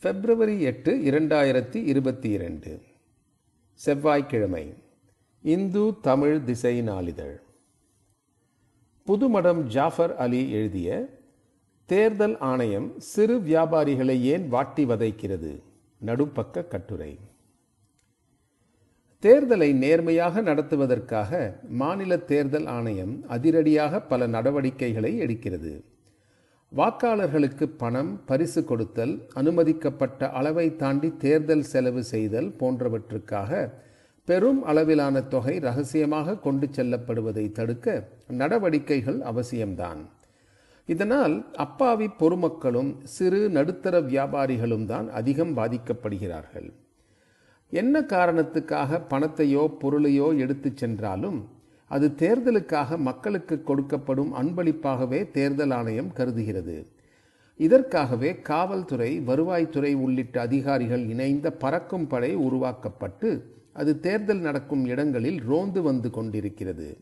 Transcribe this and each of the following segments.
பிப்ரவரி எட்டு இரண்டாயிரத்தி இருபத்தி இரண்டு செவ்வாய்க்கிழமை. இந்து தமிழ் திசை நாளிதழ். புதுமடம் ஜாஃபர் அலி எழுதிய தேர்தல் ஆணையம் சிறு வியாபாரிகளை ஏன் வாட்டி வதைக்கிறது? நடுப்பக்க கட்டுரை. தேர்தலை நேர்மையாக நடத்துவதற்காக மாநில தேர்தல் ஆணையம் அதிரடியாக பல நடவடிக்கைகளை எடுக்கிறது. வாக்காளர்களுக்கு பணம் பரிசு கொடுத்தல் அனுமதிக்கப்பட்ட அளவை தாண்டி தேர்தல் செலவு செய்தல் போன்றவற்றுக்காக பெரும் அளவிலான தொகை ரகசியமாக கொண்டு செல்லப்படுவதை தடுக்க நடவடிக்கைகள் அவசியம்தான். இதனால் அப்பாவி பொதுமக்களும் சிறு நடுத்தர வியாபாரிகளும் தான் அதிகம் பாதிக்கப்படுகிறார்கள். என்ன காரணத்துக்காக பணத்தையோ பொருளையோ எடுத்துச் சென்றாலும் அது தேர்தலுக்காக மக்களுக்கு கொடுக்கப்படும் அன்பளிப்பாகவே தேர்தல் ஆணையம் கருதுகிறது. இதற்காகவே காவல்துறை வருவாய்த்துறை உள்ளிட்ட அதிகாரிகள் இணைந்த பறக்கும் படை உருவாக்கப்பட்டு அது தேர்தல் நடக்கும் இடங்களில் ரோந்து வந்து கொண்டிருக்கிறது.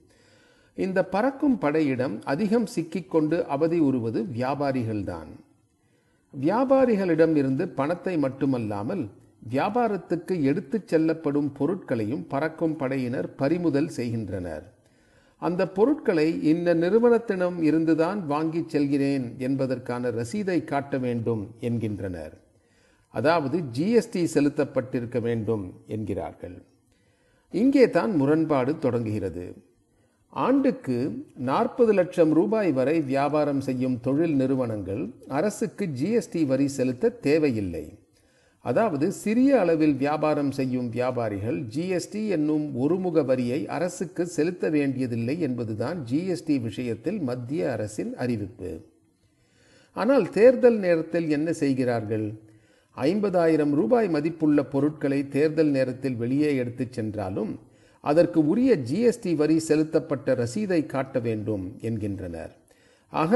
இந்த பறக்கும் படையிடம் அதிகம் சிக்கிக்கொண்டு அவதி உறுவது வியாபாரிகள்தான். வியாபாரிகளிடம் இருந்து பணத்தை மட்டுமல்லாமல் வியாபாரத்துக்கு எடுத்துச் செல்லப்படும் பொருட்களையும் பறக்கும் படையினர் பறிமுதல் செய்கின்றனர். அந்த பொருட்களை இந்த நிறுவனத்திடம் இருந்துதான் வாங்கிச் செல்கிறேன் என்பதற்கான ரசீதை காட்ட வேண்டும் என்கின்றனர். அதாவது ஜிஎஸ்டி செலுத்தப்பட்டிருக்க வேண்டும் என்கிறார்கள். இங்கே தான் முரண்பாடு தொடங்குகிறது. ஆண்டுக்கு நாற்பது லட்சம் ரூபாய் வரை வியாபாரம் செய்யும் தொழில் நிறுவனங்கள் அரசுக்கு ஜிஎஸ்டி வரி செலுத்த தேவையில்லை. அதாவது சிறிய அளவில் வியாபாரம் செய்யும் வியாபாரிகள் ஜிஎஸ்டி என்னும் ஒருமுக வரியை அரசுக்கு செலுத்த வேண்டியதில்லை என்பதுதான் ஜிஎஸ்டி விஷயத்தில் மத்திய அரசின் அறிவிப்பு. ஆனால் தேர்தல் நேரத்தில் என்ன செய்கிறார்கள்? ஐம்பதாயிரம் ரூபாய் மதிப்புள்ள பொருட்களை தேர்தல் நேரத்தில் வெளியே எடுத்துச் சென்றாலும் அதற்கு உரிய ஜிஎஸ்டி வரி செலுத்தப்பட்ட ரசீதை காட்ட வேண்டும் என்கின்றனர். ஆக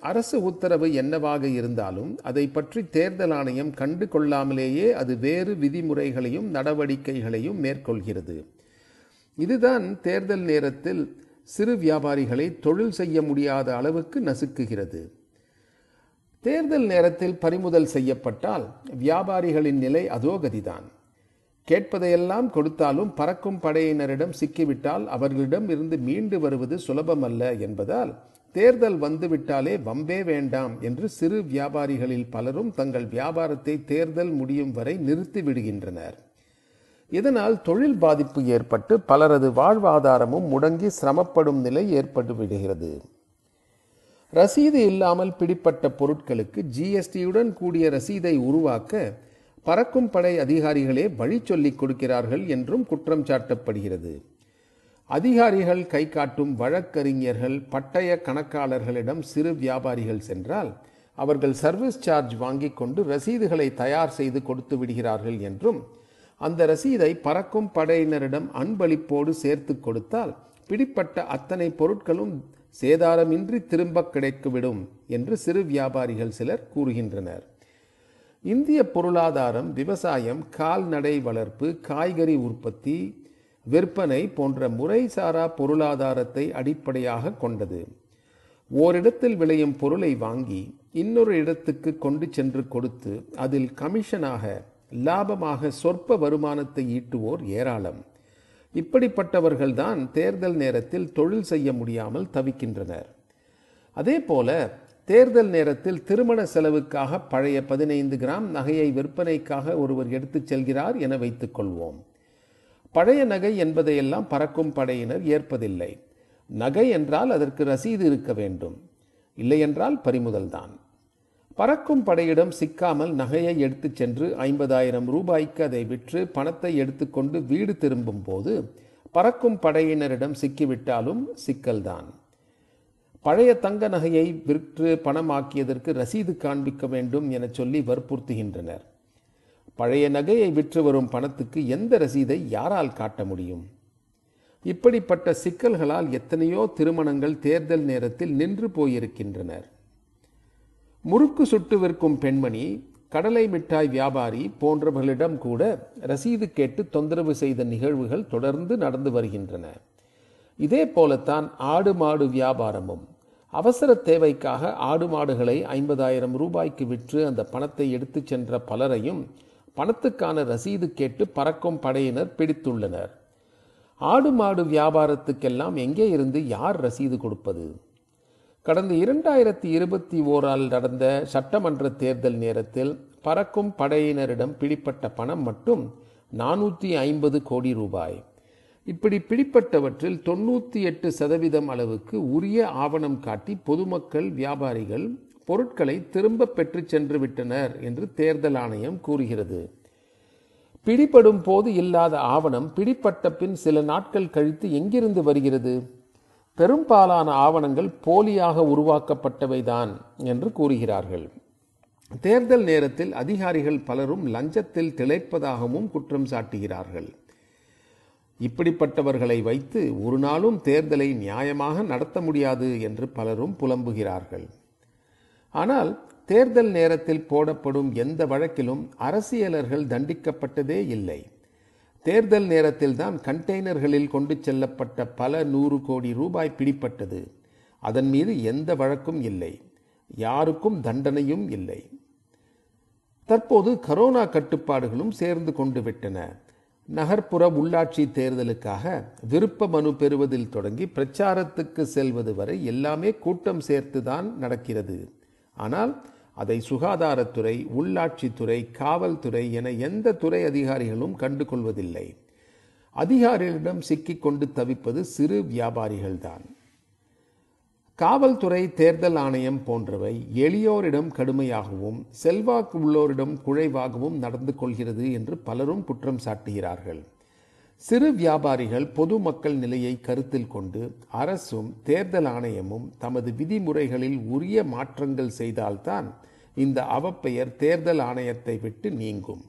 அரசு உத்தரவு என்னவாக இருந்தாலும் அதை பற்றி தேர்தல் ஆணையம் கண்டு கொள்ளாமலேயே அது வேறு விதிமுறைகளையும் நடவடிக்கைகளையும் மேற்கொள்கிறது. இதுதான் தேர்தல் நேரத்தில் சிறு வியாபாரிகளை தொழில் செய்ய முடியாத அளவுக்கு நசுக்குகிறது. தேர்தல் நேரத்தில் பறிமுதல் செய்யப்பட்டால் வியாபாரிகளின் நிலை அதோகதிதான் கேட்பதையெல்லாம் கொடுத்தாலும் பறக்கும் படையினரிடம் சிக்கிவிட்டால் அவர்களிடம் இருந்து மீண்டு வருவது சுலபமல்ல என்பதால் தேர்தல் வந்துவிட்டாலே வம்பே வேண்டாம் என்று சிறு வியாபாரிகளில் பலரும் தங்கள் வியாபாரத்தை தேர்தல் முடியும் வரை நிறுத்தி விடுகின்றனர். இதனால் தொழில் பாதிப்பு ஏற்பட்டு பலரது வாழ்வாதாரமும் முடங்கி சிரமப்படும் நிலை ஏற்பட்டு விடுகிறது. ரசீது இல்லாமல் பிடிப்பட்ட பொருட்களுக்கு ஜிஎஸ்டியுடன் கூடிய ரசீதை உருவாக்க பறக்கும் படை அதிகாரிகளே வழி சொல்லிக் கொடுக்கிறார்கள் என்றும் குற்றம் சாட்டப்படுகிறது. அதிகாரிகள் கை காட்டும் வழக்கறிஞர்கள் பட்டய கணக்காளர்களிடம் சிறு வியாபாரிகள் சென்றால் அவர்கள் சர்வீஸ் சார்ஜ் வாங்கி கொண்டு ரசீதுகளை தயார் செய்து கொடுத்து விடுகிறார்கள் என்றும் அந்த ரசீதை பறக்கும் படையினரிடம் அன்பளிப்போடு சேர்த்து கொடுத்தால் பிடிப்பட்ட அத்தனை பொருட்களும் சேதாரமின்றி திரும்ப கிடைத்துவிடும் என்று சிறு வியாபாரிகள் சிலர் கூறுகின்றனர். இந்திய பொருளாதாரம் விவசாயம் கால்நடை வளர்ப்பு காய்கறி உற்பத்தி விற்பனை போன்ற முறைசாரா பொருளாதாரத்தை அடிப்படையாக கொண்டது. ஓரிடத்தில் விளையும் பொருளை வாங்கி இன்னொரு இடத்துக்கு கொண்டு சென்று கொடுத்து அதில் கமிஷனாக லாபமாக சொற்ப வருமானத்தை ஈட்டுவோர் ஏராளம். இப்படிப்பட்டவர்கள்தான் தேர்தல் நேரத்தில் தொழில் செய்ய முடியாமல் தவிக்கின்றனர். அதே போல தேர்தல் நேரத்தில் திருமண செலவுக்காக பழைய பதினைந்து கிராம் நகையை விற்பனைக்காக ஒருவர் எடுத்துச் செல்கிறார் என வைத்துக் கொள்வோம். பழைய நகை என்பதையெல்லாம் பறக்கும் படையினர் ஏற்பதில்லை. நகை என்றால் அதற்கு ரசீது இருக்க வேண்டும். இல்லையென்றால் பறிமுதல்தான் பறக்கும் படையிடம் சிக்காமல் நகையை எடுத்துச் சென்று ஐம்பதாயிரம் ரூபாய்க்கு அதை விற்று பணத்தை எடுத்துக்கொண்டு வீடு திரும்பும் போது பறக்கும் படையினரிடம் சிக்கிவிட்டாலும் சிக்கல்தான் பழைய தங்க நகையை விற்று பணமாக்கியதற்கு ரசீது காண்பிக்க வேண்டும் என சொல்லி வற்புறுத்துகின்றனர். பழைய நகையை விற்று வரும் பணத்துக்கு எந்த ரசீதை யாரால் காட்ட முடியும்? இப்படிப்பட்ட சிக்கல்களால் எத்தனையோ திருமணங்கள் தேர்தல் நேரத்தில் நின்று போயிருக்கின்றனர். முறுக்கு சுட்டு விற்கும் பெண்மணி கடலை மிட்டாய் வியாபாரி போன்றவர்களிடம் கூட ரசீது கேட்டு தொந்தரவு செய்த நிகழ்வுகள் தொடர்ந்து நடந்து வருகின்றன. இதே போலத்தான் ஆடு மாடு வியாபாரமும். அவசர தேவைக்காக ஆடு மாடுகளை ஐம்பதாயிரம் ரூபாய்க்கு விற்று அந்த பணத்தை எடுத்துச் சென்ற பலரையும் பணத்துக்கான ரசீது கேட்டு பறக்கும் படையினர் பிடித்துள்ளனர். ஆடு மாடு வியாபாரத்துக்கெல்லாம் எங்கே இருந்து யார் ரசீது கொடுப்பது? கடந்த இரண்டாயிரத்தி இருபத்தி ஓரால் நடந்த சட்டமன்ற தேர்தல் நேரத்தில் பறக்கும் படையினரிடம் பிடிப்பட்ட பணம் மட்டும் நானூற்றி ஐம்பது கோடி ரூபாய். இப்படி பிடிப்பட்டவற்றில் தொண்ணூற்றி எட்டு சதவீதம் அளவுக்கு உரிய ஆவணம் காட்டி பொதுமக்கள் வியாபாரிகள் பொருட்களை திரும்ப பெற்று சென்று விட்டனர் என்று தேர்தல் ஆணையம் கூறுகிறது. பிடிபடும் போது இல்லாத ஆவணம் பிடிப்பட்ட பின் சில நாட்கள் கழித்து எங்கிருந்து வருகிறது? பெரும்பாலான ஆவணங்கள் போலியாக உருவாக்கப்பட்டவைதான் என்று கூறுகிறார்கள். தேர்தல் நேரத்தில் அதிகாரிகள் பலரும் லஞ்சத்தில் திளைப்பதாகவும் குற்றம் சாட்டுகிறார்கள். இப்படிப்பட்டவர்களை வைத்து ஒரு நாளும் தேர்தலை நியாயமாக நடத்த முடியாது என்று பலரும் புலம்புகிறார்கள். ஆனால் தேர்தல் நேரத்தில் போடப்படும் எந்த வழக்கிலும் அரசியலர்கள் தண்டிக்கப்பட்டதே இல்லை. தேர்தல் நேரத்தில்தான் கண்டெய்னர்களில் கொண்டு செல்லப்பட்ட பல நூறு கோடி ரூபாய் பிடிப்பட்டது அதன் மீது எந்த வழக்கும் இல்லை. யாருக்கும் தண்டனையும் இல்லை. தற்போது கரோனா கட்டுப்பாடுகளும் சேர்ந்து கொண்டு விட்டன. நகர்ப்புற உள்ளாட்சி தேர்தலுக்காக விருப்ப மனு பெறுவதில் தொடங்கி பிரச்சாரத்துக்கு செல்வது வரை எல்லாமே கூட்டம் சேர்த்துதான் நடக்கிறது. ஆனால் அதை சுகாதாரத்துறை உள்ளாட்சித்துறை காவல்துறை என எந்த துறை அதிகாரிகளும் கண்டு கொள்வதில்லை அதிகாரிகளிடம் சிக்கிக்கொண்டு தவிப்பது சிறு வியாபாரிகள்தான். காவல்துறை தேர்தல் ஆணையம் போன்றவை எளியோரிடம் கடுமையாகவும் செல்வாக்கு உள்ளோரிடம் குழைவாகவும் நடந்து கொள்கிறது என்று பலரும் குற்றம் சாட்டுகிறார்கள். சிறு வியாபாரிகள் பொதுமக்கள் நிலையை கருத்தில் கொண்டு அரசும் தேர்தல் ஆணையமும் தமது விதிமுறைகளில் உரிய மாற்றங்கள் செய்தால்தான் இந்த அவப்பெயர் தேர்தல் ஆணையத்தை விட்டு நீங்கும்.